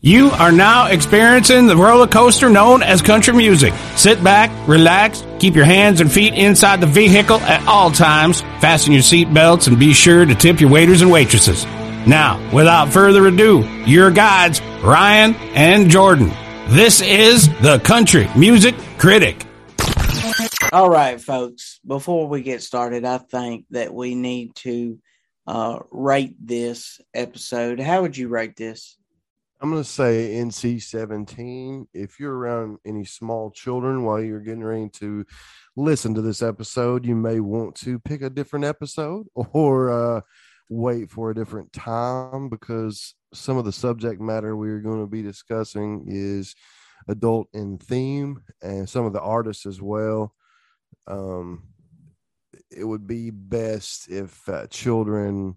You are now experiencing the roller coaster known as country music. Sit back, relax, keep your hands and feet inside the vehicle at all times, fasten your seat belts, and be sure to tip your waiters and waitresses. Now, without further ado, your guides, Ryan and Jordan. This is the Country Music Critic. All right, folks, before we get started, I think that we need to uh, rate this episode. How would you rate this? I'm going to say NC 17. If you're around any small children while you're getting ready to listen to this episode, you may want to pick a different episode or uh, wait for a different time because some of the subject matter we're going to be discussing is adult in theme and some of the artists as well. Um, it would be best if uh, children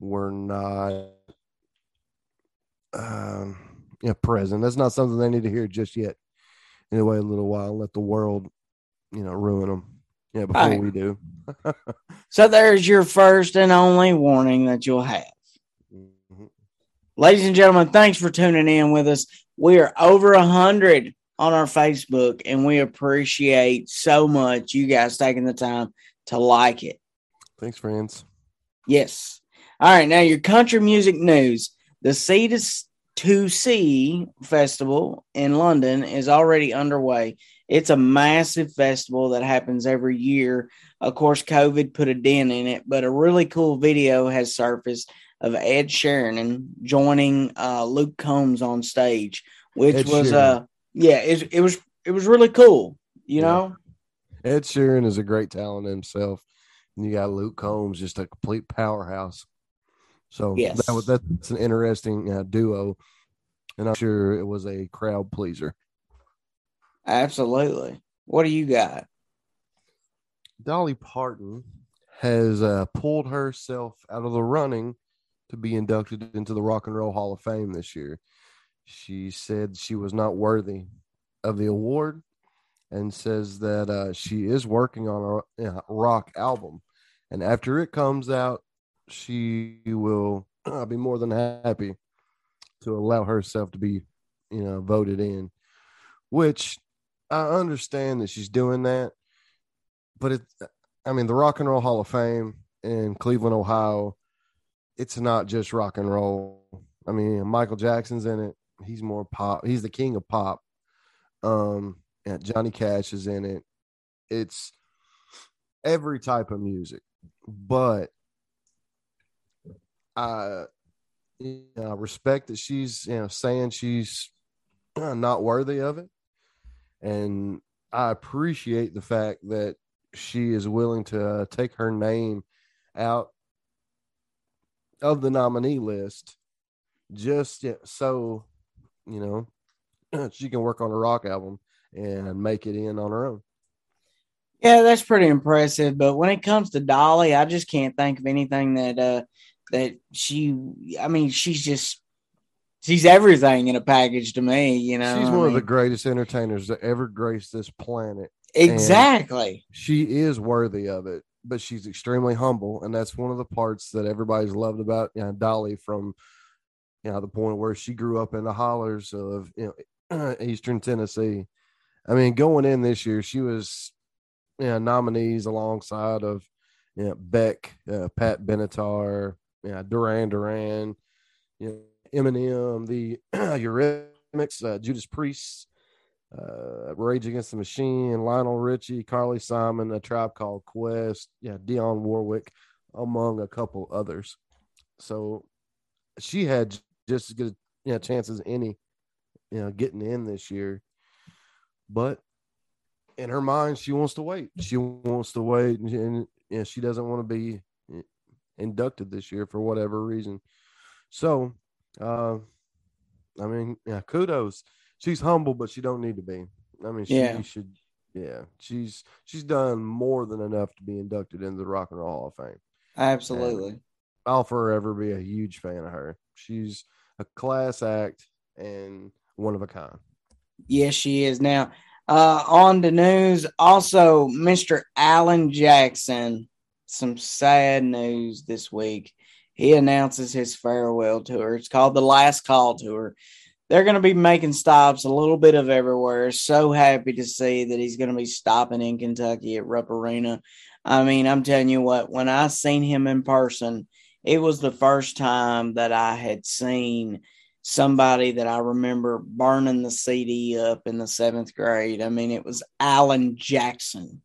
were not um, yeah, present. That's not something they need to hear just yet. Anyway, a little while, let the world, you know, ruin them. Yeah, before Right. we do. So there's your first and only warning that you'll have. Mhm. Ladies and gentlemen, thanks for tuning in with us. We are over a hundred on our Facebook, and we appreciate so much you guys taking the time to like it. Thanks, friends. Yes. All right. Now, your country music news. The C2C festival in London is already underway. It's a massive festival that happens every year. Of course, COVID put a dent in it, but a really cool video has surfaced of Ed Sheeran joining uh, Luke Combs on stage, which Ed was uh yeah, it, it was it was really cool. You Yeah. know, Ed Sheeran is a great talent himself. And you got Luke Combs, just a complete powerhouse. So Yes. that was, that's an interesting uh, duo. And I'm sure it was a crowd pleaser. absolutely. What do you got? Dolly Parton has uh, pulled herself out of the running to be inducted into the Rock and Roll Hall of Fame this year. She said she was not worthy of the award and says that uh, she is working on a uh, rock album. And after it comes out, she will be more than happy to allow herself to be, you know, voted in, which I understand that she's doing that but it I mean the Rock and Roll Hall of Fame in Cleveland, Ohio, it's not just rock and roll. I mean, Michael Jackson's in it. He's more pop. He's the king of pop. Um and Johnny Cash is in it. It's every type of music. But I you know, respect that she's you know saying she's not worthy of it. And I appreciate the fact that she is willing to uh, take her name out of the nominee list just so you know she can work on a rock album and make it in on her own. Yeah, that's pretty impressive. But when it comes to Dolly, I just can't think of anything that uh that she I mean, she's just she's everything in a package to me, you know. She's I one of the greatest entertainers that ever graced this planet. exactly. She is worthy of it, but she's extremely humble, and that's one of the parts that everybody's loved about you know, Dolly from you know the point where she grew up in the hollers of you know Eastern Tennessee. I mean, going in this year, she was you know nominees alongside of you know Beck, uh, Pat Benatar, you know, Duran Duran, you know, Eminem, the Eurythmics, uh, Judas Priest, uh, Rage Against the Machine, Lionel Richie, Carly Simon, A Tribe Called Quest, yeah, Dionne Warwick, among a couple others. So she had just as good you know, chance as any, you know, getting in this year. But in her mind, she wants to wait. She wants to wait, and, and know, she doesn't want to be inducted this year for whatever reason. So, uh, I mean, yeah, kudos. she's humble, but she don't need to be. I mean, she Yeah. should. Yeah, she's she's done more than enough to be inducted into the Rock and Roll Hall of Fame. Absolutely. I'll forever be a huge fan of her. She's a class act and one of a kind. Yes, she is. Now, uh, on the news, also, Mr. Alan Jackson, some sad news this week. He announces his farewell tour. It's called the Last Call Tour. They're going to be making stops a little bit of everywhere. So happy to see that he's going to be stopping in Kentucky at Rupp Arena. I mean, I'm telling you what, when I seen him in person, it was the first time that I had seen somebody that I remember burning the CD up in the seventh grade. I mean, it was Alan Jackson.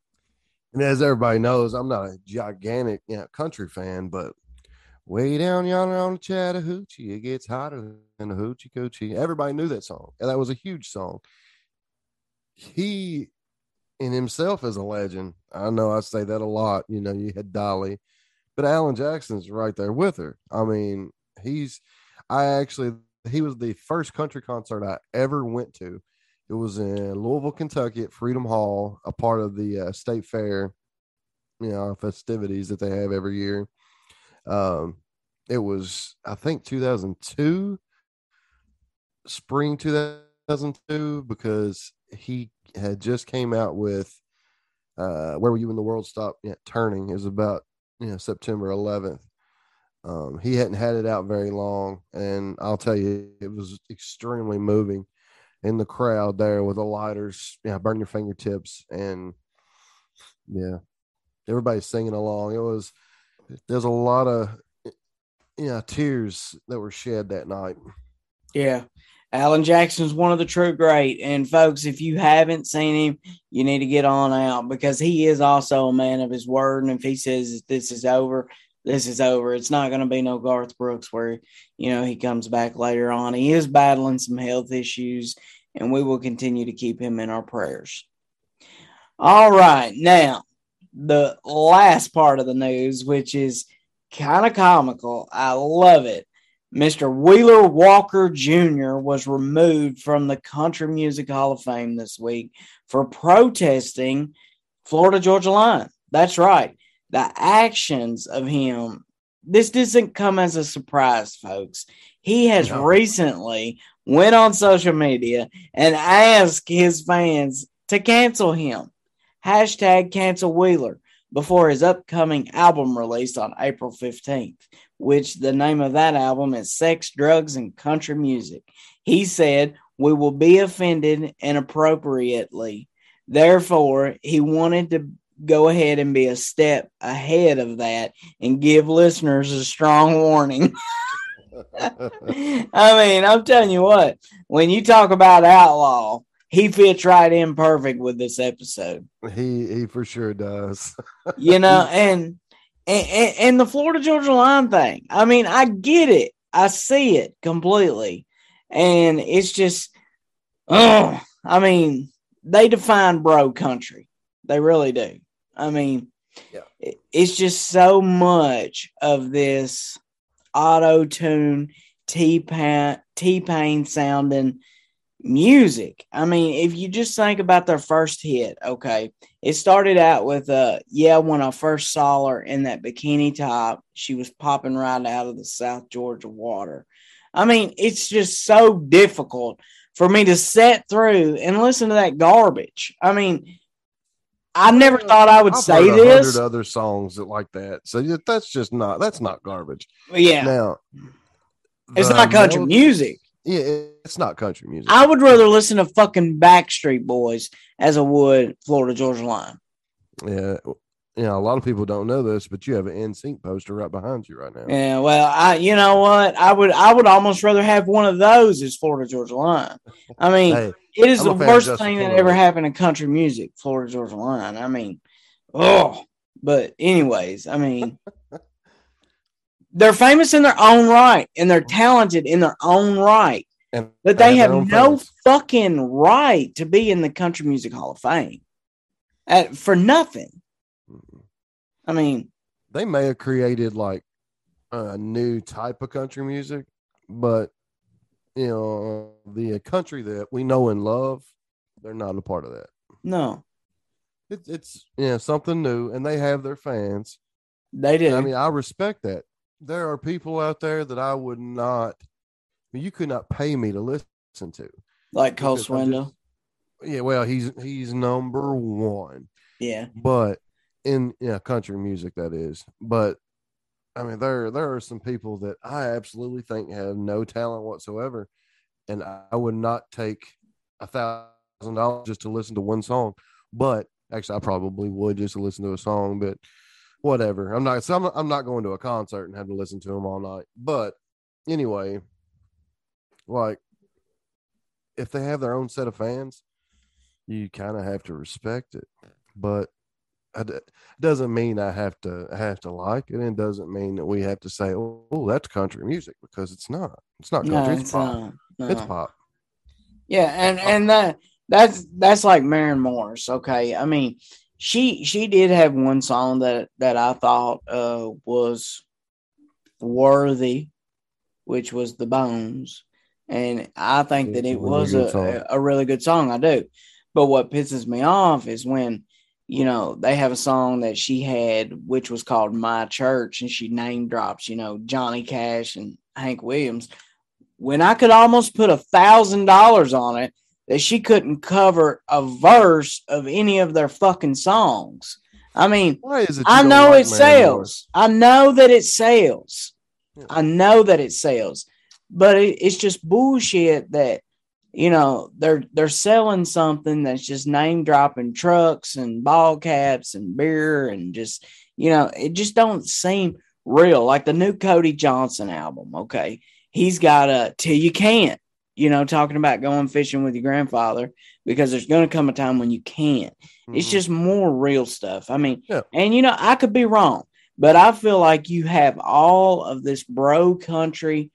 And as everybody knows, I'm not a gigantic you know, country fan, but way down yonder on the Chattahoochee, it gets hotter than a hoochie coochie. Everybody knew that song, and that was a huge song. He in himself is a legend. I know I say that a lot. You know, you had Dolly, but Alan Jackson's right there with her. I mean, he's I actually he was the first country concert I ever went to. It was in Louisville, Kentucky at Freedom Hall, a part of the uh, state fair, you know, festivities that they have every year. Um, it was, I think, 2002, spring 2002, because he had just came out with uh, "Where Were You When the World Stopped yeah, Turning." It was about you know September 11th. Um, he hadn't had it out very long, and I'll tell you, it was extremely moving in the crowd there with the lighters, yeah, burn your fingertips, and yeah, everybody's singing along. It was there's a lot of yeah tears that were shed that night. Yeah. Alan Jackson's one of the true great. And folks, if you haven't seen him, you need to get on out because he is also a man of his word. And if he says this is over, this is over. It's not going to be no Garth Brooks where, you know, he comes back later on. He is battling some health issues, and we will continue to keep him in our prayers. All right. Now, the last part of the news, which is kind of comical. I love it. Mr. Wheeler Walker Jr. was removed from the Country Music Hall of Fame this week for protesting Florida Georgia Line. That's right. The actions of him, this doesn't come as a surprise, folks. He has No. recently went on social media and asked his fans to cancel him. Hashtag cancel Wheeler before his upcoming album release on April 15th, which the name of that album is Sex, Drugs, and Country Music. He said, We will be offended inappropriately. Therefore, he wanted to go ahead and be a step ahead of that and give listeners a strong warning. I mean, I'm telling you what, when you talk about outlaw, he fits right in perfect with this episode he he for sure does. you know, and, and and the Florida Georgia line thing. I mean, I get it, I see it completely, and it's just, oh, I mean, they define bro country, they really do. I mean, Yeah. it's just so much of this auto tune T Pain T Pain sounding music. I mean, if you just think about their first hit, okay, it started out with uh yeah, when I first saw her in that bikini top, she was popping right out of the South Georgia water. I mean, it's just so difficult for me to set through and listen to that garbage. I mean, I never thought I would I've say heard this. other songs that like that. So that's just not that's not garbage. yeah, Now, it's not country mel- music. Yeah, it's not country music. I would rather listen to fucking Backstreet Boys as I would Florida Georgia Line. yeah, you know, a lot of people don't know this, but you have an NSYNC poster right behind you right now. Yeah, well, I you know what? I would I would almost rather have one of those as Florida Georgia Line. I mean, Hey, it is I'm the worst thing that ever happened in country music, Florida Georgia Line. I mean, oh, but anyways, I mean, they're famous in their own right and they're talented in their own right, and but they have no fans. fucking right to be in the Country Music Hall of Fame uh, for nothing. I mean, They may have created like a new type of country music, but you know the uh, country that we know and love, they're not a part of that. No, It's it's yeah something new, and they have their fans. they did. I mean, I respect that. There are people out there that I would not. You could not pay me to listen to. like Cole Swindell. Yeah, well, he's he's number one, Yeah. but in yeah country music that is. But I mean, there there are some people that I absolutely think have no talent whatsoever, and I would not take a thousand dollars just to listen to one song. But actually, I probably would just to listen to a song. But whatever, I'm not. So I'm, I'm not going to a concert and have to listen to them all night. But anyway, like if they have their own set of fans, you kind of have to respect it. But I d- doesn't mean I have to have to like it, and it doesn't mean that we have to say, "Oh, that's country music," because it's not. It's not No, country. it's, it's pop. not. No. It's pop. Yeah, and and that that's that's like Maren Morris. Okay, I mean, she she did have one song that that I thought uh was worthy, which was the Bones, and I think that it was good a, song. a a really good song. I do, but what pisses me off is when you know they have a song that she had which was called My Church, and she name drops you know Johnny Cash and Hank Williams when I could almost put a thousand dollars on it that she couldn't cover a verse of any of their fucking songs. I mean, Why is it? I know like it sells. I know that it sells. Yeah. I know that it sells, but it, it's just bullshit that you know they're they're selling something that's just name dropping trucks and ball caps and beer and just you know it just don't seem real. Like the new Cody Johnson album. Okay, he's got a till you can't. You know, talking about going fishing with your grandfather because there's going to come a time when you can't. It's Mhm. just more real stuff. I mean, Yeah. and you know, I could be wrong, but I feel like you have all of this bro country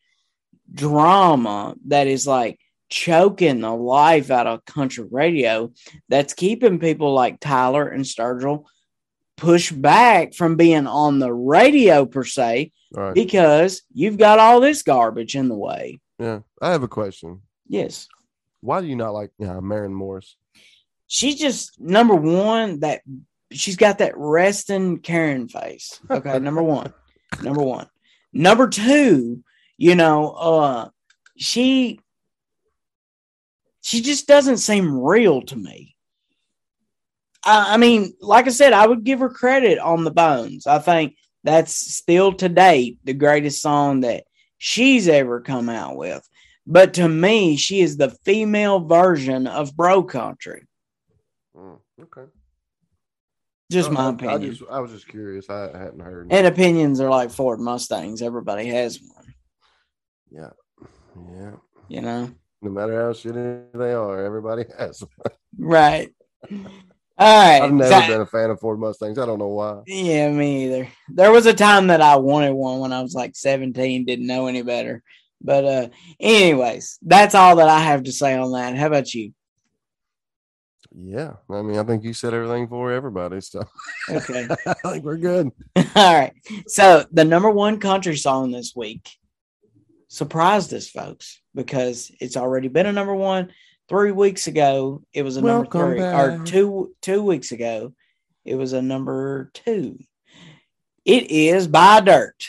drama that is like choking the life out of country radio that's keeping people like Tyler and Sturgill push back from being on the radio per se right. because you've got all this garbage in the way. Yeah, I have a question. Yes. Why do you not like yeah, Maren Morris? she's just number one that she's got that resting Karen face. Okay, number one. Number one. Number two, you know, uh she she just doesn't seem real to me. I, I mean, like I said, I would give her credit on the bones. I think that's still to date the greatest song that she's ever come out with. But to me, she is the female version of Bro Country. Mm, okay, Just my opinion. I just I was just curious. I hadn't heard. and opinions are like Ford Mustangs. Everybody has one, yeah, yeah. you know? No matter how shitty they are, everybody has. one. Right. All right. I've never Zach- been a fan of Ford Mustangs. I don't know why. Yeah, me either. There was a time that I wanted one when I was like 17, didn't know any better. But uh anyways, that's all that I have to say on that. How about you? Yeah, I mean, I think you said everything for everybody. So Okay. I think we're good. all right. So the number one country song this week surprised us, folks, because it's already been a number one. Three weeks ago, it was a number Welcome three, or two two weeks ago, it was a number two. It is by Dirt.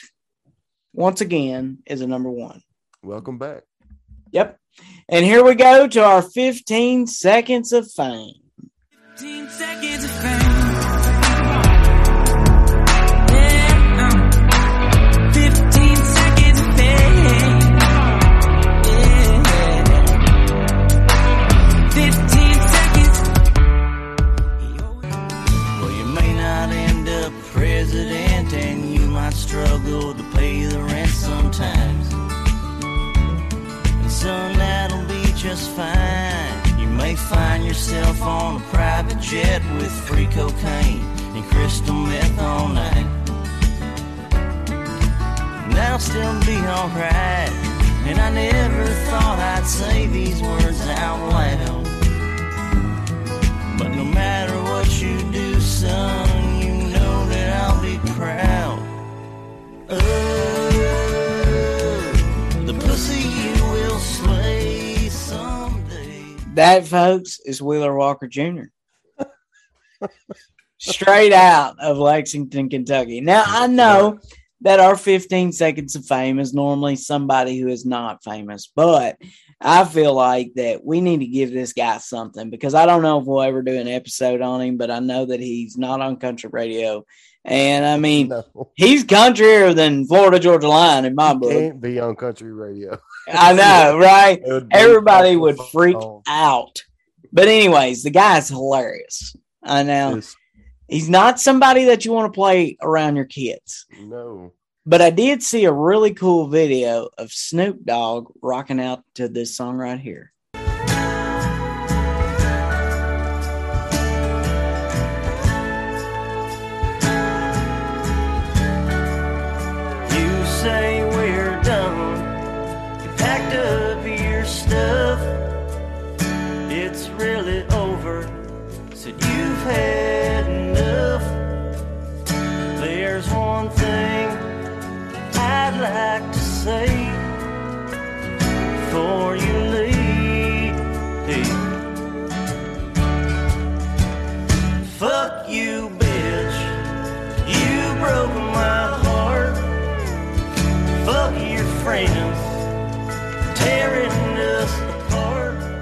Once again, is a number one. Welcome back. Yep. And here we go to our 15 seconds of fame. 15 seconds of fame. Is Wheeler Walker Jr. Straight out of Lexington, Kentucky. Now, I know that our 15 seconds of fame is normally somebody who is not famous, but I feel like that we need to give this guy something because I don't know if we'll ever do an episode on him, but I know that he's not on country radio. And I mean, No, he's countryer than Florida Georgia Line in my book. can't be on country radio. I know, right? Would Everybody would freak out. But anyways, the guy's hilarious. I know Yes. he's not somebody that you want to play around your kids. No. But I did see a really cool video of Snoop Dogg rocking out to this song right here.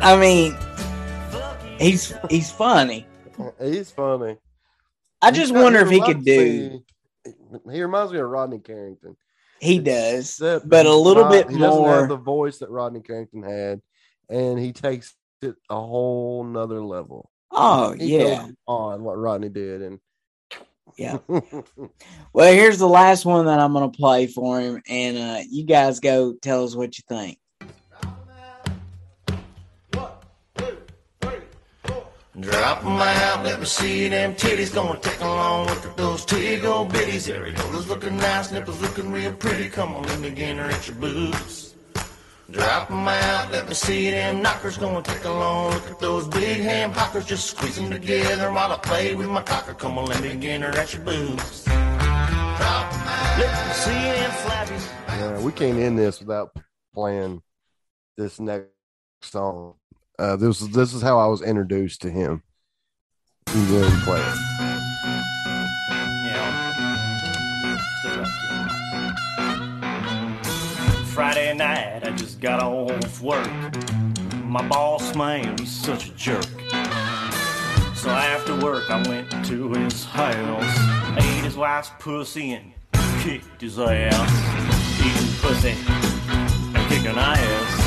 I mean, he's he's funny. He's funny. I just He's wonder if he could do. He reminds me of Rodney Carrington. He does, Except but a little not- bit he doesn't more. have the voice that Rodney Carrington had, and he takes it a whole nother level. Oh He yeah, on what Rodney did, and yeah. Well, here's the last one that I'm gonna play for him, and uh, you guys go tell us what you think. Drop 'em out, let me see them titties. Gonna take along look at those tickle bitties. Areolas looking nice, nipples looking real pretty. Come on, let me get her at your boobs. Drop 'em out, let me see them knockers. Gonna take along look at those big ham hockers. Just squeeze them together while I play with my cocker. Come on, let me get her at your boobs. Drop 'em out, let me see them flabbies. yeah, we can't end this without playing this next song. Uh, this is this is how I was introduced to him. You it. Friday night, I just got off work. My boss man, he's such a jerk. So after work, I went to his house, ate his wife's pussy and kicked his ass. Eating pussy and kicking ass.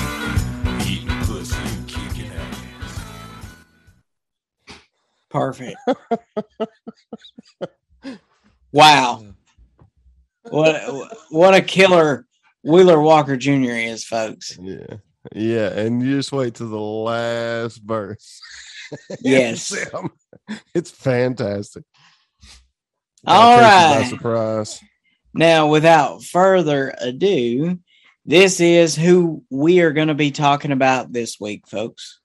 Perfect. wow. What what a killer Wheeler Walker Jr. is, folks. Yeah, yeah, and you just wait to the last verse. Yes. It's fantastic. All right. By surprise. Now, without further ado, this is who we are going to be talking about this week, folks.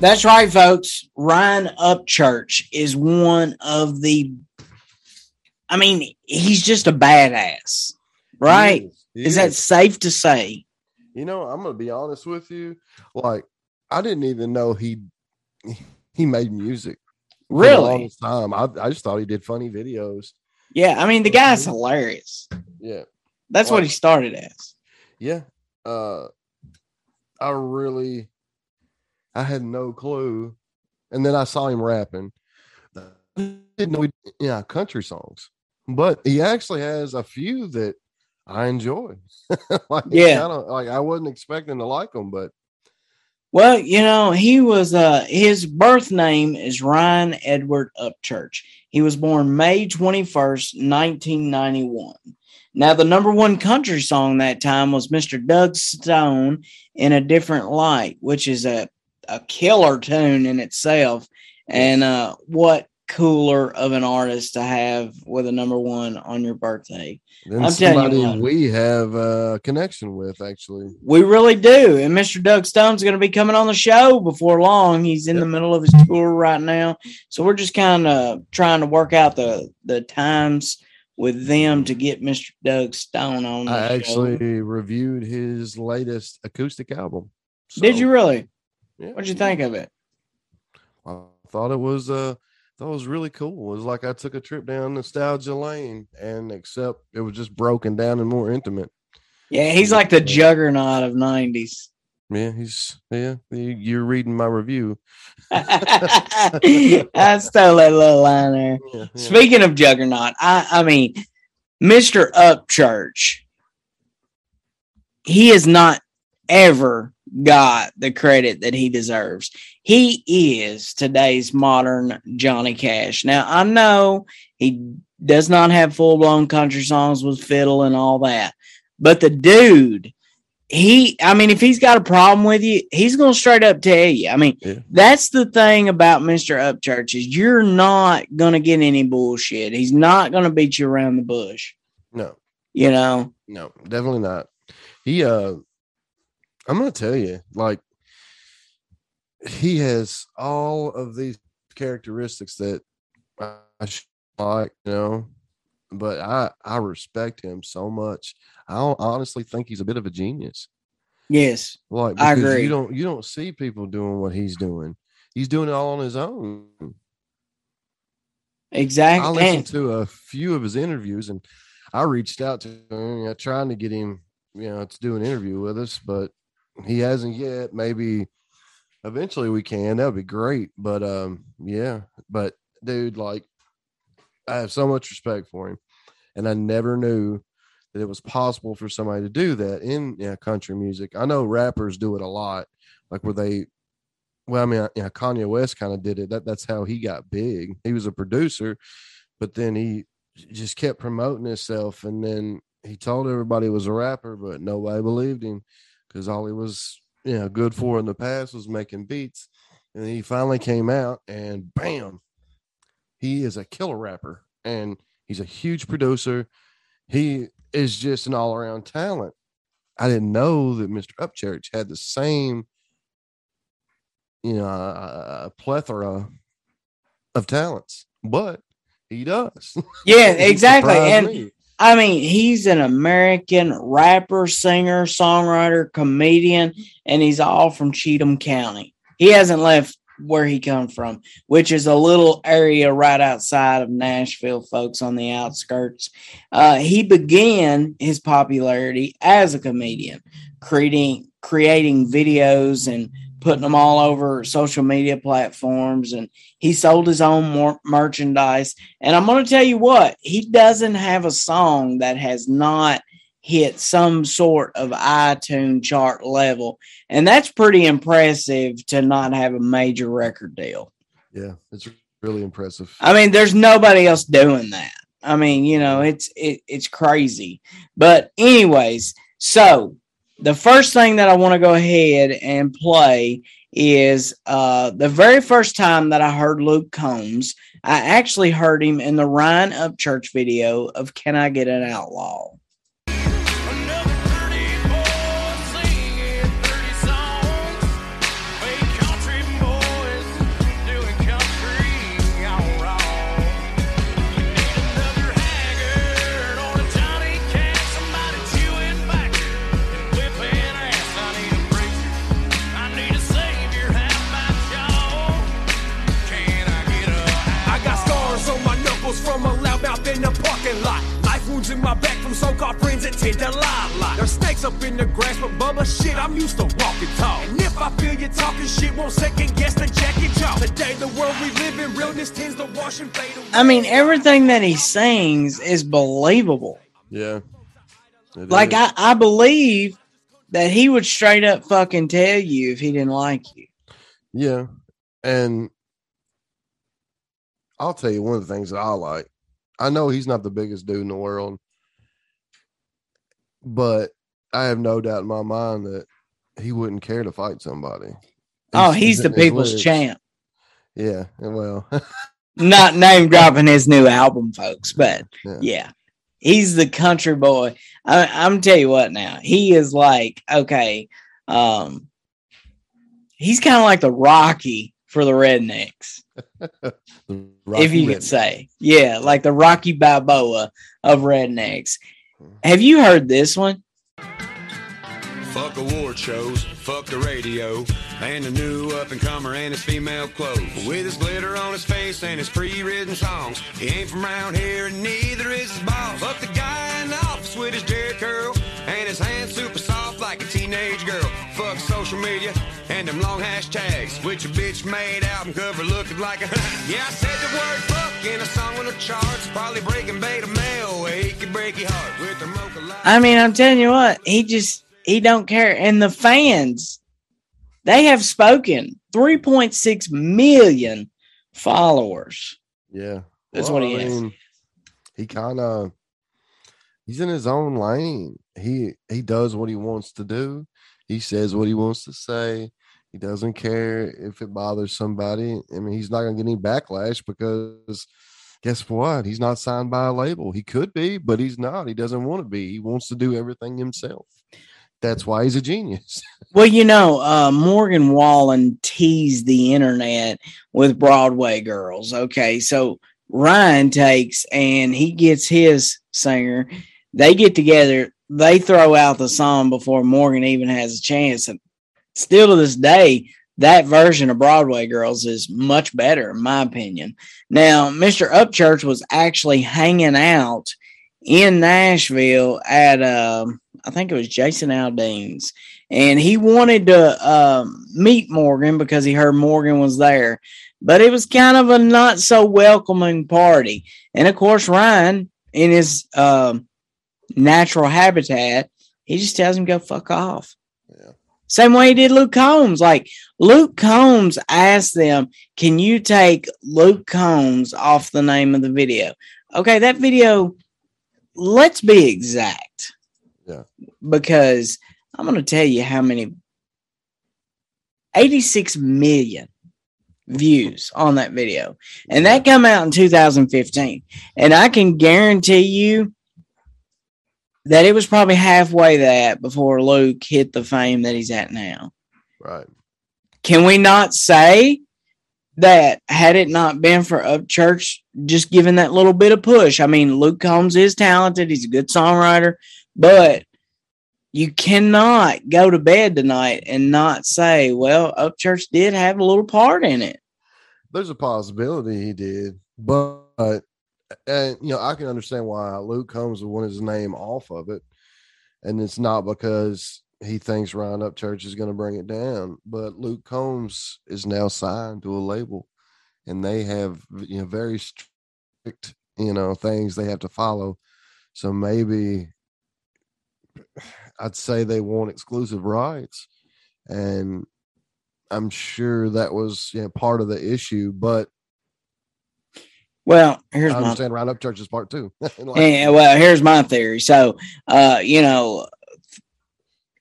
That's right, folks. Ryan Upchurch is one of the. I mean, he's just a badass, right? He is. He Is that safe to say? You know, I'm gonna be honest with you. Like, I didn't even know he he made music. Really? longest time. I I just thought he did funny videos. Yeah. I mean, the guy's hilarious. Yeah, That's what he started as. yeah. Uh, I really, I had no clue, and then I saw him rapping. I didn't know he, yeah, country songs, but he actually has a few that I enjoy. like, Yeah. kinda, like I wasn't expecting to like them, but Well, you know, he was uh his birth name is Ryan Edward Upchurch. He was born May 21st, 1991. Now, the number one country song that time was Mr. Doug Stone in a different light, which is a, a killer tune in itself. And uh what cooler of an artist to have with a number one on your birthday. Then I'm telling you somebody what. we have a connection with actually. We really do. And Mr. Doug Stone's going to be coming on the show before long. He's in the middle of his tour right now. So we're just kind of trying to work out the, the times with them to get Mr. Doug Stone on. I show. actually reviewed his latest acoustic album. did you really? Yeah. What'd you think of it? I thought it was uh thought it was really cool. It was like I took a trip down nostalgia lane and except it was just broken down and more intimate. Yeah, he's like the juggernaut of 90s. Yeah, he's yeah, you- you're reading my review. I stole that little line there. Yeah, yeah. Speaking of juggernaut, I, I mean, Mr. Upchurch, he is not ever got the credit that he deserves. He is today's modern Johnny Cash. Now, I know he does not have full blown country songs with fiddle and all that, but the dude, he, I mean, if he's got a problem with you, he's going to straight up tell you. I mean, Yeah. that's the thing about Mr. Upchurch is you're not going to get any bullshit. He's not going to beat you around the bush, No, you know? no, definitely not. He uh I'm gonna tell you, like he has all of these characteristics that I like, you know. But I I respect him so much. I honestly think he's a bit of a genius. Yes. Like I agree. you don't you don't see people doing what he's doing. He's doing it all on his own. Exactly. I listened to a few of his interviews and I reached out to him, you know, trying to get him, you know, to do an interview with us, but he hasn't yet. Maybe eventually we can. That would be great. But um, yeah. But dude, like I have so much respect for him. And I never knew that it was possible for somebody to do that in yeah, country music. I know rappers do it a lot, like where they well, I mean, yeah, Kanye West kind of did it. That that's how he got big. He was a producer, but then he just kept promoting himself, and then he told everybody he was a rapper, but nobody believed him because all he was, you know, good for in the past was making beats. And he finally came out, and bam, he is a killer rapper, and he's a huge producer. He is just an all around talent. I didn't know that Mr. Upchurch had the same you know, a, a plethora of talents, but he does. yeah, exactly. And me. I mean, he's an American rapper, singer, songwriter, comedian, and he's all from Cheatham County. He hasn't left where he come from, which is a little area right outside of Nashville, folks, on the outskirts. Uh, he began his popularity as a comedian, creating creating videos and putting them all over social media platforms and he sold his own more merchandise and i'm going to tell you what he doesn't have a song that has not hit some sort of itunes chart level and that's pretty impressive to not have a major record deal yeah, it's really impressive. I mean, there's nobody else doing that. I mean, you know, it's it, it's crazy. But anyways, so the first thing that I want to go ahead and play is uh the very first time that I heard Luke Combs, I actually heard him in the Ryan Upchurch video of Can I Get an Outlaw? In the parking lot. Life wounds in my back from so-called friends that tend to lie a lot. There's snakes up in the grass, but Bubba, shit, I'm used to walking tall. And if I feel you talking shit, won't second guess the jacket jaw. Today, the world we live in, realness tends to wash and fade away. I mean, everything that he sings is believable. Yeah, Like is. I, I believe that he would straight up fucking tell you if he didn't like you. yeah, and I'll tell you one of the things that I like. I know he's not the biggest dude in the world, but I have no doubt in my mind that he wouldn't care to fight somebody. Oh, He's- he's the people's lyrics. champ. Yeah, well, not name dropping his new album, folks, but Yeah. yeah, he's the country boy. I, I'm tell you what now, he is like okay, um, he's kind of like the Rocky for the rednecks, The if Rocky you could say, yeah, like the Rocky Balboa of rednecks. Mm-hmm. Have you heard this one? Fuck award shows, fuck the radio, and the new up and comer and his female clothes. With his glitter on his face and his pre-written songs, he ain't from around here and neither is his boss. Fuck the guy in the office with his Jheri curl and his hands super soft like a teenage girl. Fuck social media and them long hashtags, which a bitch made album cover looking like a. yeah, I said the word fuck in a song on the charts, probably breaking beta mail, where he could break your heart with the mocha light. I mean, I'm telling you what, he just he don't care. And the fans, they have spoken. 3.6 million followers. Yeah, That's what he is. He kind of he's in his own lane. He he does what he wants to do. He says what he wants to say. He doesn't care if it bothers somebody. I mean, he's not going to get any backlash because guess what? He's not signed by a label. He could be, but he's not. He doesn't want to be. He wants to do everything himself. That's why he's a genius. Well, you know, uh, Morgan Wallen teased the internet with Broadway girls. Okay, so Ryan takes and he gets his singer. They get together. They throw out the song before Morgan even has a chance. And still to this day, that version of Broadway Girls is much better, in my opinion. Now, Mr. Upchurch was actually hanging out in Nashville at, um, I think it was Jason Aldean's and he wanted to um, meet Morgan because he heard Morgan was there. But it was kind of a not so welcoming party. And of course, Ryan, in his um, natural habitat, he just tells him go fuck off. Same way he did Luke Combs. Like Luke Combs asked them, "Can you take Luke Combs off the name of the video?" Okay, that video. Let's be exact. Yeah. Because I'm going to tell you how many 86 million views on that video. And that come out in 2015. And I can guarantee you that it was probably halfway that before Luke hit the fame that he's at now. Right. Can we not say that had it not been for Upchurch just giving that little bit of push? I mean, Luke Combs is talented, he's a good songwriter, but you cannot go to bed tonight and not say, well, Upchurch did have a little part in it. There's a possibility he did, but and you know I can understand why Luke Combs would want his name off of it, and it's not because he thinks Ryan Upchurch is going to bring it down, but Luke Combs is now signed to a label, and they have you know very strict you know things they have to follow, so maybe I'd say they want exclusive rights, and I'm sure that was you know, part of the issue, but Well, here's I my understand Ryan Upchurch's part too. Yeah, well, here's my theory. So, uh, you know,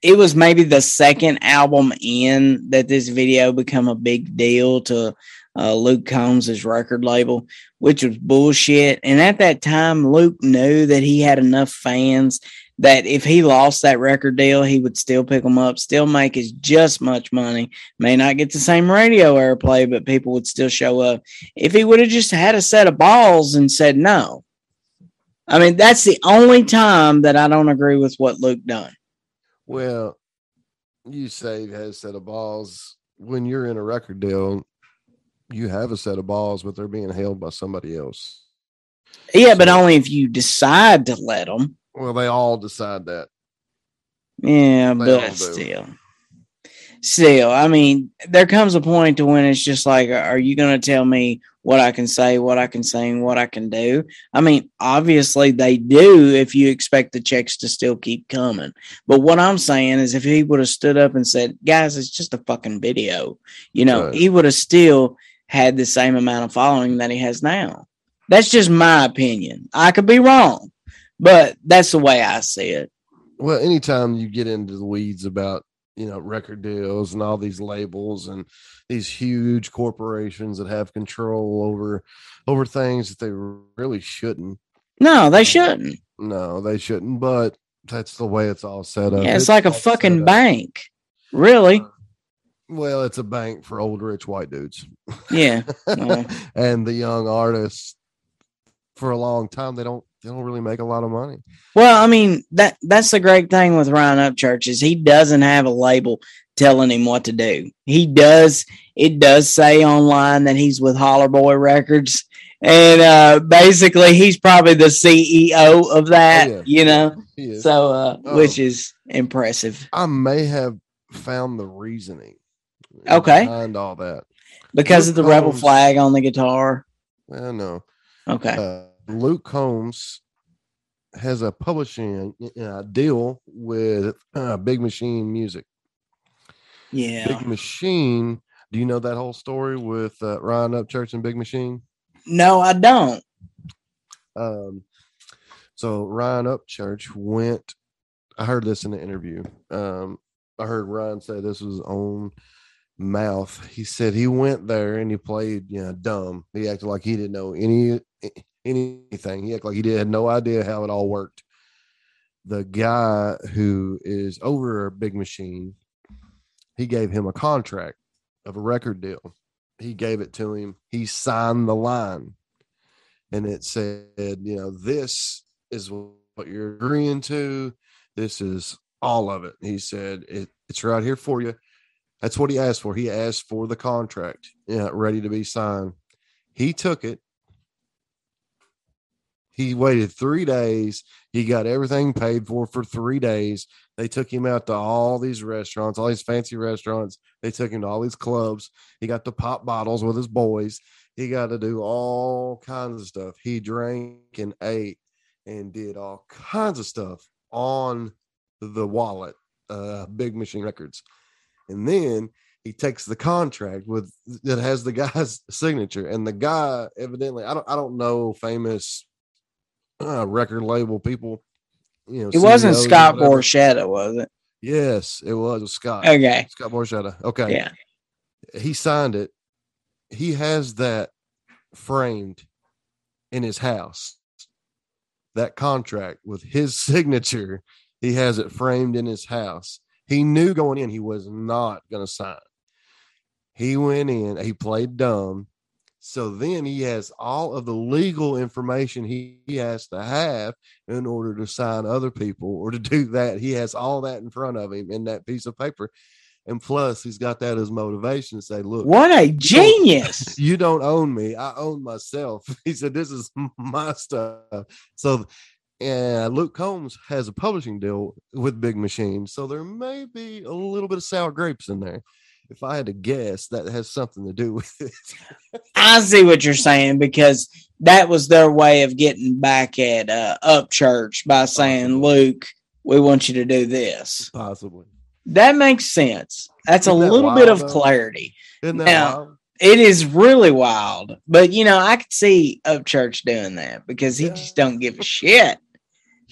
it was maybe the second album in that this video become a big deal to uh, Luke Combs' record label, which was bullshit. And at that time, Luke knew that he had enough fans that if he lost that record deal, he would still pick them up, still make as just much money, may not get the same radio airplay, but people would still show up. If he would have just had a set of balls and said no, I mean, that's the only time that I don't agree with what Luke done. Well, you say he has a set of balls. When you're in a record deal, you have a set of balls, but they're being held by somebody else. Yeah, but only if you decide to let them. Well, they all decide that. Yeah, They but still, still, I mean, there comes a point to when it's just like, are you going to tell me what I can say, what I can sing, what I can do? I mean, obviously they do if you expect the checks to still keep coming. But what I'm saying is, if he would have stood up and said, guys, it's just a fucking video, you know, Right. he would have still had the same amount of following that he has now. That's just my opinion. I could be wrong, but that's the way I see it. Well, anytime you get into the weeds about you know record deals and all these labels and these huge corporations that have control over over things that they really shouldn't. No, they shouldn't. No, they shouldn't. But that's the way it's all set up. Yeah, it's like a fucking bank. Really? Uh, well, it's a bank for old rich white dudes. Yeah. And the young artists for a long time they don't they don't really make a lot of money. Well, I mean that that's the great thing with Ryan Upchurch is he doesn't have a label telling him what to do. He does it does say online that he's with Holler Boy Records, and uh, basically he's probably the CEO of that. Oh, yeah. You know, so uh, Oh. which is impressive I may have found the reasoning. Okay. Behind all that. because of the rebel flag on the guitar. Well, no. Okay, Uh, Luke Combs has a publishing uh, deal with uh, Big Machine Music. yeah. Big Machine. Do you know that whole story with uh, Ryan Upchurch and Big Machine? No, I don't. Um, so Ryan Upchurch went. I heard this in the interview. Um, I heard Ryan say this was his own mouth. He said he went there and he played, you know, dumb. He acted like he didn't know any anything. He acted like he did had no idea how it all worked. The guy who is over a Big Machine, he gave him a contract of a record deal. He gave it to him. He signed the line and it said, you know, this is what you're agreeing to. This is all of it. He said, it, it's right here for you. That's what he asked for. He asked for the contract, yeah, ready to be signed. He took it. He waited three days. He got everything paid for for three days. They took him out to all these restaurants, all these fancy restaurants. They took him to all these clubs. He got to pop bottles with his boys. He got to do all kinds of stuff. He drank and ate and did all kinds of stuff on the wallet, uh, Big Machine Records. And then he takes the contract with that has the guy's signature, and the guy evidently I don't I don't know famous uh, record label people. You know, It wasn't Scott. Borchetta, was it? Yes, it was. It was Scott. Okay. Scott Borchetta. Okay. Yeah. He signed it. He has that framed in his house. That contract with his signature, he has it framed in his house. He knew going in he was not going to sign. He went in, he played dumb. So then he has all of the legal information he, he has to have in order to sign other people or to do that. He has all that in front of him in that piece of paper. And plus, he's got that as motivation to say, look, What a genius. you don't own me. I own myself. He said, This is my stuff. So, and Luke Combs has a publishing deal with Big Machine. So there may be a little bit of sour grapes in there. If I had to guess, that has something to do with it. I see what you're saying because that was their way of getting back at uh, Upchurch by saying, Luke, we want you to do this. Possibly. That makes sense. That's Isn't a that little bit of though? clarity. Isn't that Now- wild? It is really wild, but you know, I could see Upchurch doing that because he Yeah. just don't give a shit.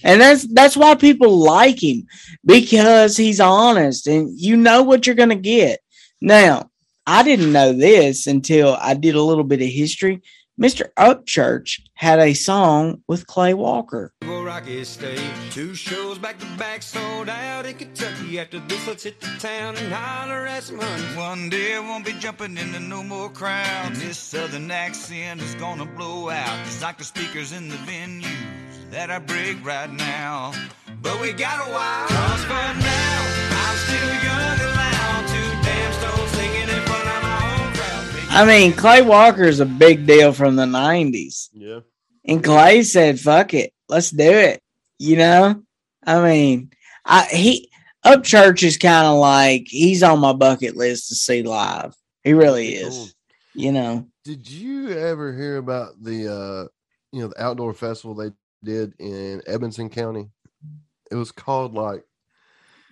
And that's that's why people like him because he's honest and you know what you're going to get. Now, I didn't know this until I did a little bit of history. Mr. Upchurch had a song with Clay Walker. Rocky State. Two shows back to back sold out in Kentucky. After this, let's hit the town and holler at some honey. One day I won't be jumping into no more crowds. This southern accent is gonna blow out. It's like the speakers in the venues that I break right now. But we got a while. Cause for now, I'm still young I mean, Clay Walker is a big deal from the 90s. Yeah. And Clay said, "Fuck it, let's do it." You know, I mean, I he Upchurch is kind of like he's on my bucket list to see live. He really is. You know, Did you ever hear about the uh you know the outdoor festival they did in Edmonson County? It was called like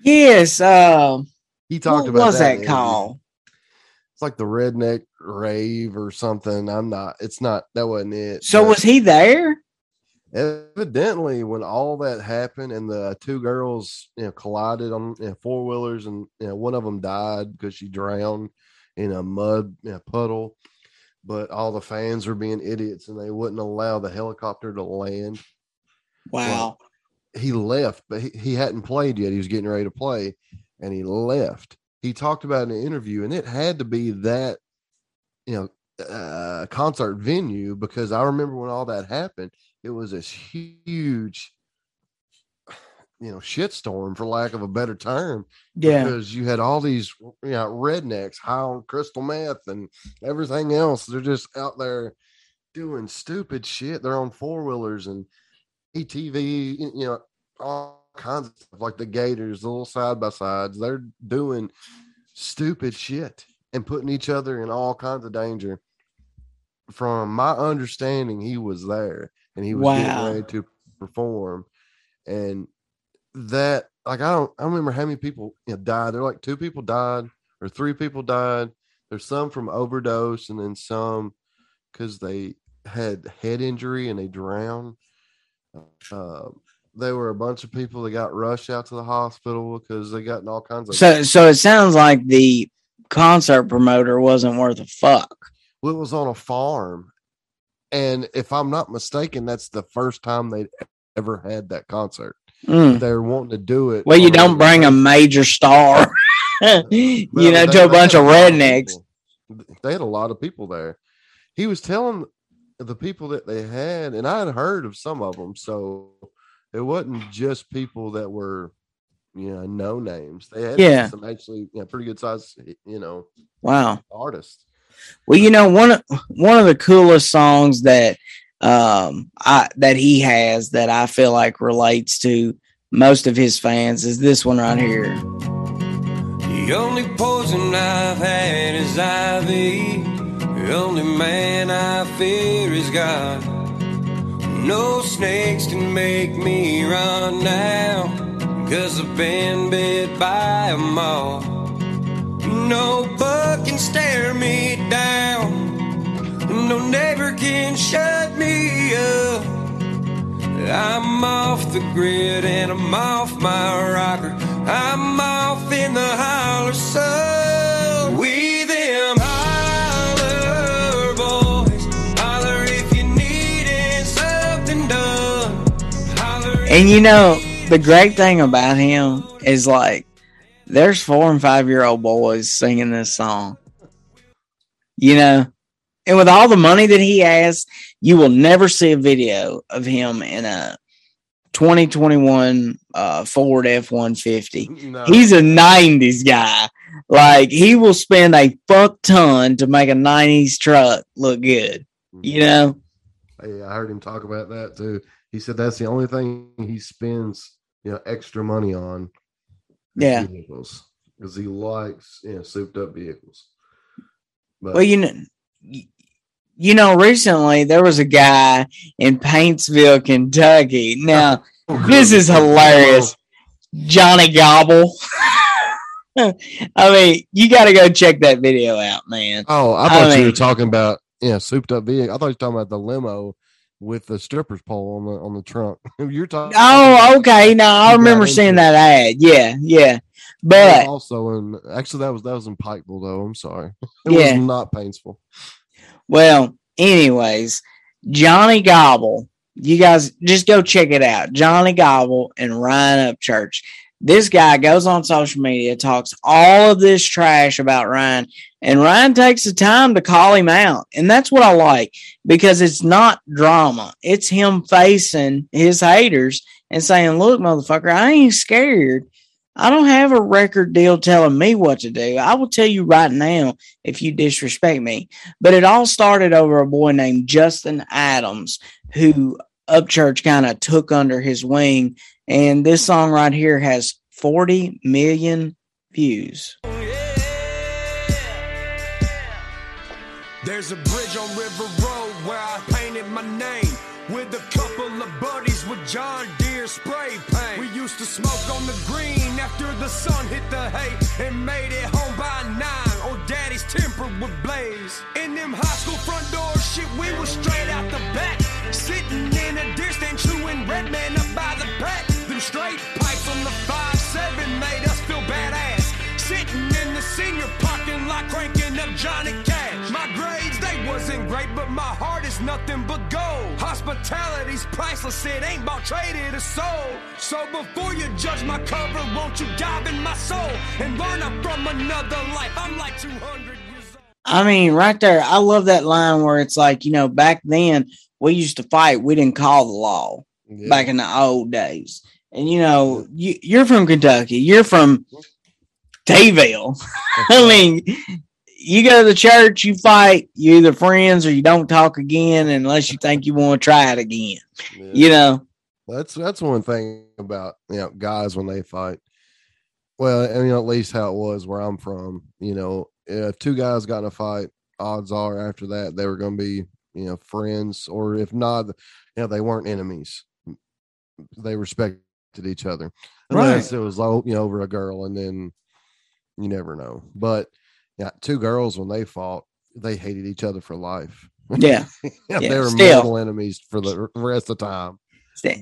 yes. Uh, he talked what about was that that called? It's like the redneck rave or something. I'm not. It's not. That wasn't it. So but was he there? evidently when all that happened and the two girls you know collided on you know, four wheelers and you know, one of them died because she drowned in a mud puddle. but all the fans were being idiots and they wouldn't allow the helicopter to land. Wow. He left, but he, he hadn't played yet. He was getting ready to play and he left. He talked about in an interview, and it had to be that, you know, uh, concert venue because I remember when all that happened, it was this huge, you know, shitstorm for lack of a better term yeah. because you had all these you know rednecks high on crystal meth and everything else. They're just out there doing stupid shit. They're on four wheelers and ATV, you know, all kinds of stuff like the Gators, the little side by sides. They're doing stupid shit and putting each other in all kinds of danger. From my understanding, he was there and he was Wow. getting ready to perform. And that like I don't I don't remember how many people you know, died. There like two people died or three people died. There's some from overdose and then some because they had head injury and they drowned. Uh, there were a bunch of people that got rushed out to the hospital because they got in all kinds of. So so it sounds like the concert promoter wasn't worth a fuck. well, it was on a farm, and if I'm not mistaken, that's the first time they ever had that concert. Mm. They were wanting to do it. Well, you don't bring a major star, you Well, know, to a bunch of rednecks. They had a lot of people there. He was telling the people that they had, and I had heard of some of them. So it wasn't just people that were, you know, no names. They had Yeah. some actually, you know, pretty good size, you know, Wow. artists. Well, you know, one of one of the coolest songs that um I that he has that I feel like relates to most of his fans is this one right here. The only poison I've had is ivy. The only man I fear is God. No snakes can make me run now. Cause I've been bit by a moth. No bug can stare me down. No neighbor can shut me up. I'm off the grid and I'm off my rocker. I'm off in the holler sun. We And you know, the great thing about him is like there's four and five year old boys singing this song. You know, and with all the money that he has, you will never see a video of him in a 2021 uh, Ford F 150. No, He's a 90s guy. Like, he will spend a fuck ton to make a 90s truck look good. You know? Hey, I heard him talk about that too. He said that's the only thing he spends, you know, extra money on. Yeah. vehicles because he likes, you know, souped up vehicles. But Well, you know, you know, recently there was a guy in Paintsville, Kentucky. Now, oh, this is hilarious. Johnny Gobble. I mean, you got to go check that video out, man. Oh, I I thought you were talking about yeah, souped up vehicle. I thought you were talking about the limo with the stripper's pole on the on the trunk. You're talking. Oh, okay. Now I remember seeing that ad. Yeah, yeah. But also and actually that was that was in Pikeville though. I'm sorry. It Yeah. was not Paintsville. Well, anyways, Johnny Gobble, you guys just go check it out. Johnny Gobble and Ryan Upchurch. This guy goes on social media, talks all of this trash about Ryan, and Ryan takes the time to call him out. And that's what I like because it's not drama. It's him facing his haters and saying, Look, motherfucker, I ain't scared. I don't have a record deal telling me what to do. I will tell you right now if you disrespect me. But it all started over a boy named Justin Adams, who Upchurch kind of took under his wing. And this song right here has 40 million views. Oh, There's a bridge on River Road where I painted my name with a couple of buddies with John Deere spray paint. We used to smoke on the green after the sun hit the hay and made it home by nine or daddy's temper would blaze. In them high school front door shit, we straight out the back, sitting in a chewing red man up by the. Them straight pipes on the five seven made us feel badass. Sitting in the senior parking lot cranking up Johnny Cash. My grades, they wasn't great, but my heart is nothing but gold. Hospitality's priceless, it ain't about traded a soul. So before you judge my cover, won't you dive in my soul and learn I'm from another life? I'm like 200 years old. I mean, right there, I love that line where it's like, you know, back then we used to fight, we didn't call the law Yeah. back in the old days. And you know, you, you're from Kentucky, you're from Tayville. I mean, you go to the church, you fight, you either friends or you don't talk again unless you think you want to try it again. Yeah. You know, That's that's one thing about you know guys when they fight. Well, I mean at least how it was where I'm from. You know, if two guys got in a fight, odds are after that they were going to be you know friends, or if not, you know they weren't enemies. They respected each other, unless it was you know over a girl, and then you never know. But yeah, two girls when they fought, they hated each other for life. yeah. Yeah, Yeah, they were still. mortal enemies for the rest of the time.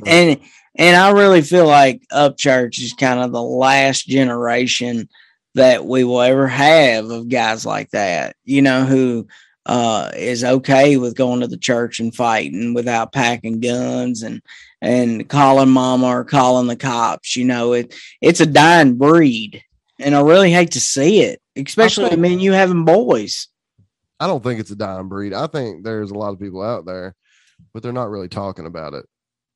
and and I really feel like Upchurch is kind of the last generation that we will ever have of guys like that. You know, who uh, is okay with going to the church and fighting without packing guns and and calling mama or calling the cops. You know, it it's a dying breed, and I really hate to see it, especially I mean you having boys. I don't think it's a dying breed. I think there's a lot of people out there, but they're not really talking about it.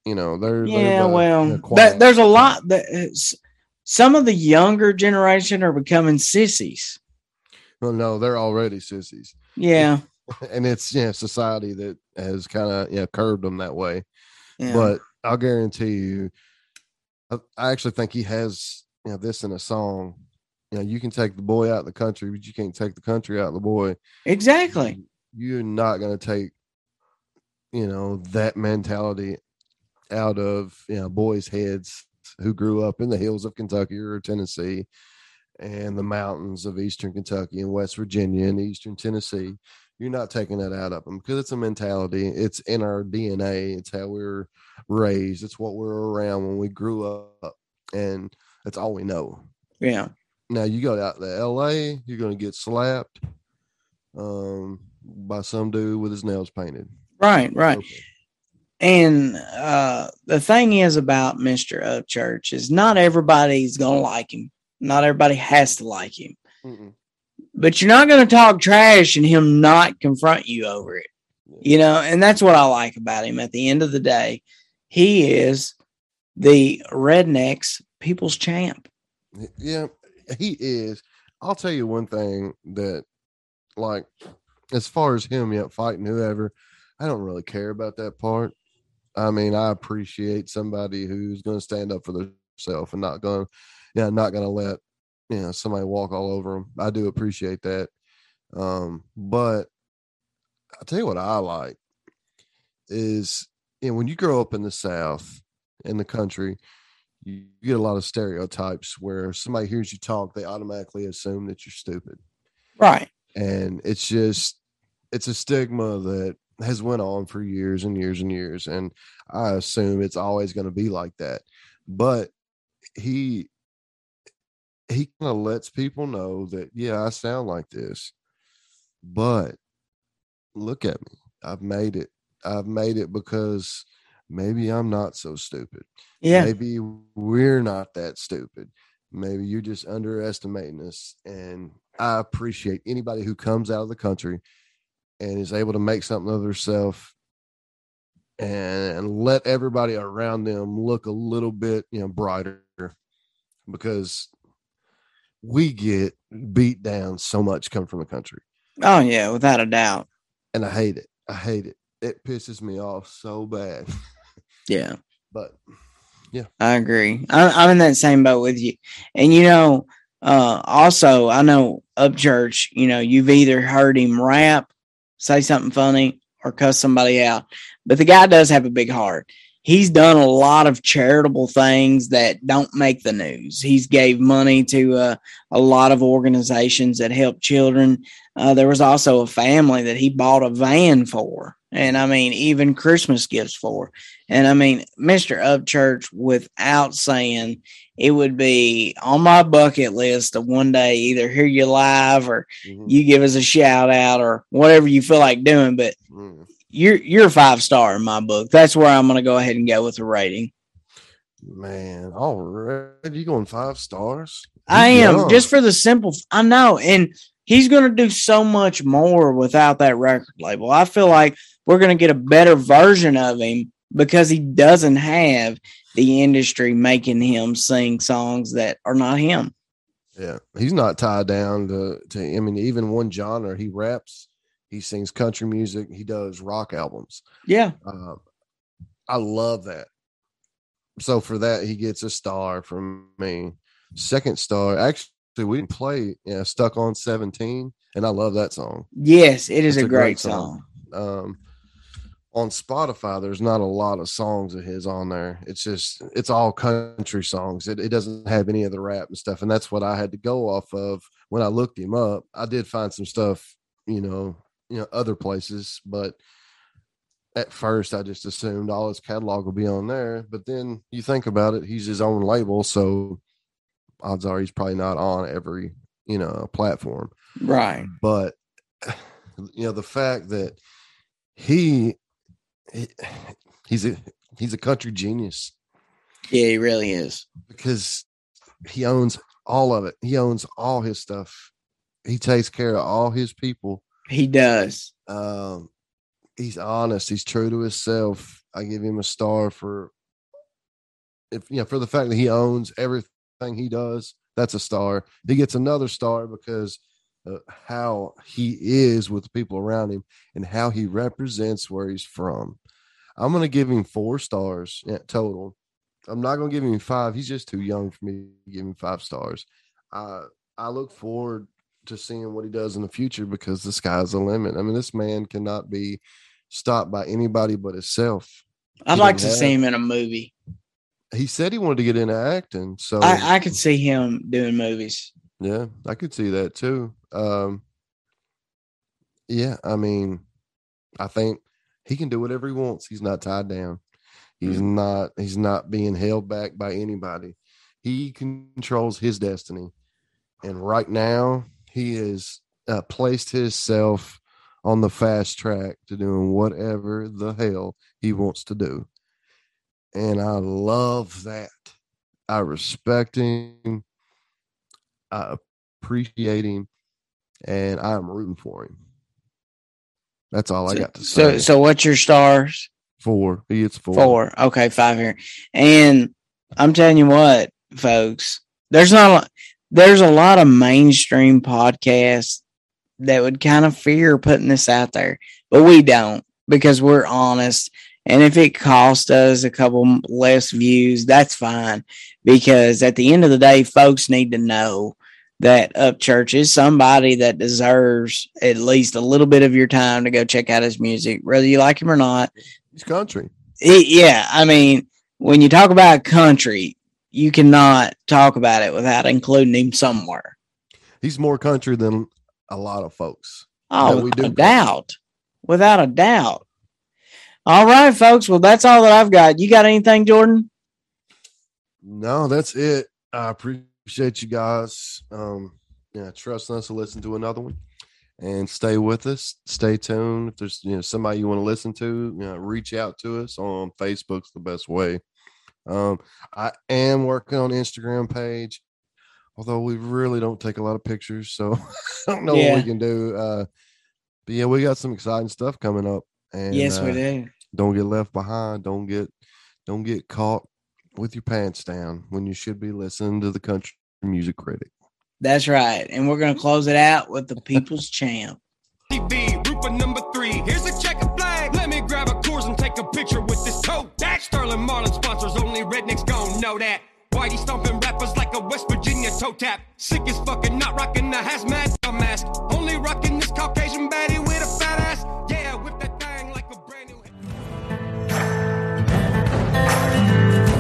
You know, they're they're Yeah, the- well, they're that, there's a lot that uh, some of the younger generation are becoming sissies. Well, no, they're already sissies, Yeah, and it's yeah, society that has kind of yeah curved them that way. yeah. But I'll guarantee you, I, I actually think he has you know this in a song. You know, you can take the boy out of the country, but you can't take the country out of the boy. exactly. you're not going to take you know that mentality out of you know boys heads who grew up in the hills of kentucky or tennessee and the mountains of eastern kentucky and west virginia and eastern tennessee you're not taking that out of them because it's a mentality it's in our dna it's how we are raised it's what we are around when we grew up and that's all we know Yeah, now you go out to LA, you're gonna get slapped um by some dude with his nails painted. right, right. Okay. And uh, the thing is about Mister Upchurch is not everybody's gonna like him. Not everybody has to like him. Mm-mm. But you're not gonna talk trash and him not confront you over it. You know, and that's what I like about him. At the end of the day, he is the rednecks people's champ. Yeah, he is. I'll tell you one thing that like as far as him yet fighting whoever, I don't really care about that part. I mean, I appreciate somebody who's gonna stand up for themselves and not gonna yeah, not gonna let you know somebody walk all over them. I do appreciate that. Um, but I'll tell you what I like is you know, when you grow up in the South in the country, you get a lot of stereotypes where somebody hears you talk, they automatically assume that you're stupid. Right. And it's just it's a stigma that has went on for years and years and years. And I assume it's always going to be like that. But he he kind of lets people know that yeah, I sound like this, but look at me. I've made it. I've made it because maybe I'm not so stupid. Yeah. Maybe we're not that stupid. Maybe you're just underestimating us. And I appreciate anybody who comes out of the country and is able to make something of themselves and let everybody around them look a little bit, you know, brighter because we get beat down so much coming from the country. Oh yeah, without a doubt. And I hate it. I hate it. It pisses me off so bad. Yeah. But yeah. I agree. I, I'm in that same boat with you. And you know, uh, also I know Upchurch. You know, you've either heard him rap, say something funny, or cuss somebody out. But the guy does have a big heart. He's done a lot of charitable things that don't make the news. He's gave money to uh, a lot of organizations that help children. Uh, there was also a family that he bought a van for, and I mean, even Christmas gifts for. And I mean, Mr. Upchurch, without saying, it would be on my bucket list of one day either hear you live or Mhm. you give us a shout out or whatever you feel like doing. But Mm. you're you're a five star in my book. That's where I'm gonna go ahead and go with the rating. Man, all right, you going five stars? I am young. just for the simple. I know, and he's going to do so much more without that record label. I feel like we're going to get a better version of him because he doesn't have the industry making him sing songs that are not him. Yeah, he's not tied down to to. I mean, even one genre. He raps, he sings country music, he does rock albums. Yeah, Um, I love that. So for that, he gets a star from me. Second star, actually, we didn't play yeah, "Stuck on 17," and I love that song. yes, it is a, a great, great song. song. Um, on Spotify, there's not a lot of songs of his on there. It's just it's all country songs. It, it doesn't have any of the rap and stuff, and that's what I had to go off of when I looked him up. I did find some stuff, you know, you know, other places, but at first I just assumed all his catalog would be on there. But then you think about it, he's his own label, so odds are he's probably not on every you know platform. Right. but you know the fact that he, he he's a he's a country genius. Yeah, he really is. because he owns all of it. He owns all his stuff. He takes care of all his people. He does. um he's honest. He's true to himself. I give him a star for if you know for the fact that he owns everything he does that's a star he gets another star because uh, how he is with the people around him and how he represents where he's from i'm going to give him four stars total i'm not going to give him five he's just too young for me to give him five stars uh, i look forward to seeing what he does in the future because the sky's the limit. I mean, this man cannot be stopped by anybody but himself. I'd He like to doesn't see him in a movie. He said he wanted to get into acting, so I, I could see him doing movies. yeah, I could see that too. Um, yeah, I mean, I think he can do whatever he wants. He's not tied down. He's not. He's not being held back by anybody. He controls his destiny, and right now he has uh, placed himself on the fast track to doing whatever the hell he wants to do. And I love that. I respect him. I appreciate him. And I'm rooting for him. That's all I got to say. So, so what's your stars? four. He gets four. Four. Okay, five here. And I'm telling you what, folks, there's not a lot, there's a lot of mainstream podcasts that would kind of fear putting this out there, but we don't because we're honest. And if it costs us a couple less views, that's fine. Because at the end of the day, folks need to know that Upchurch is somebody that deserves at least a little bit of your time to go check out his music, whether you like him or not. He's country. It- yeah, I mean, when you talk about country, you cannot talk about it without including him somewhere. He's more country than a lot of folks. Oh, without a doubt. Without a doubt. All right, folks. Well, that's all that I've got. You got anything, Jordan? No, that's it. I appreciate you guys. Um, yeah, trusting us to listen to another one and stay with us. Stay tuned. If there's you know somebody you want to listen to, you know, reach out to us on Facebook's the best way. Um, I am working on Instagram page, although we really don't take a lot of pictures, so I don't know Yeah. what we can do. Uh, but yeah, we got some exciting stuff coming up. And yes, uh, we do. Don't get left behind don't get don't get caught with your pants down when you should be listening to the country music critic That's right. And we're going to close it out with the People's Champ. TV, roof number three. Here's a checker flag. Let me grab a course and take a picture with this coat. That Sterling Marlin sponsors, only rednecks gon' know that. Whitey stomping rappers like a West Virginia toe tap. Sick as fucking, not rocking the hazmat mask. Only rocking this Caucasian baddie with a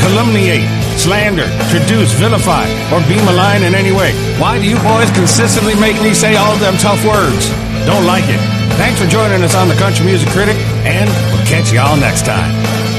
calumniate, slander, traduce, vilify, or be malign in any way. Why do you boys consistently make me say all them tough words? Don't like it. Thanks for joining us on the Country Music Critic, and we'll catch y'all next time.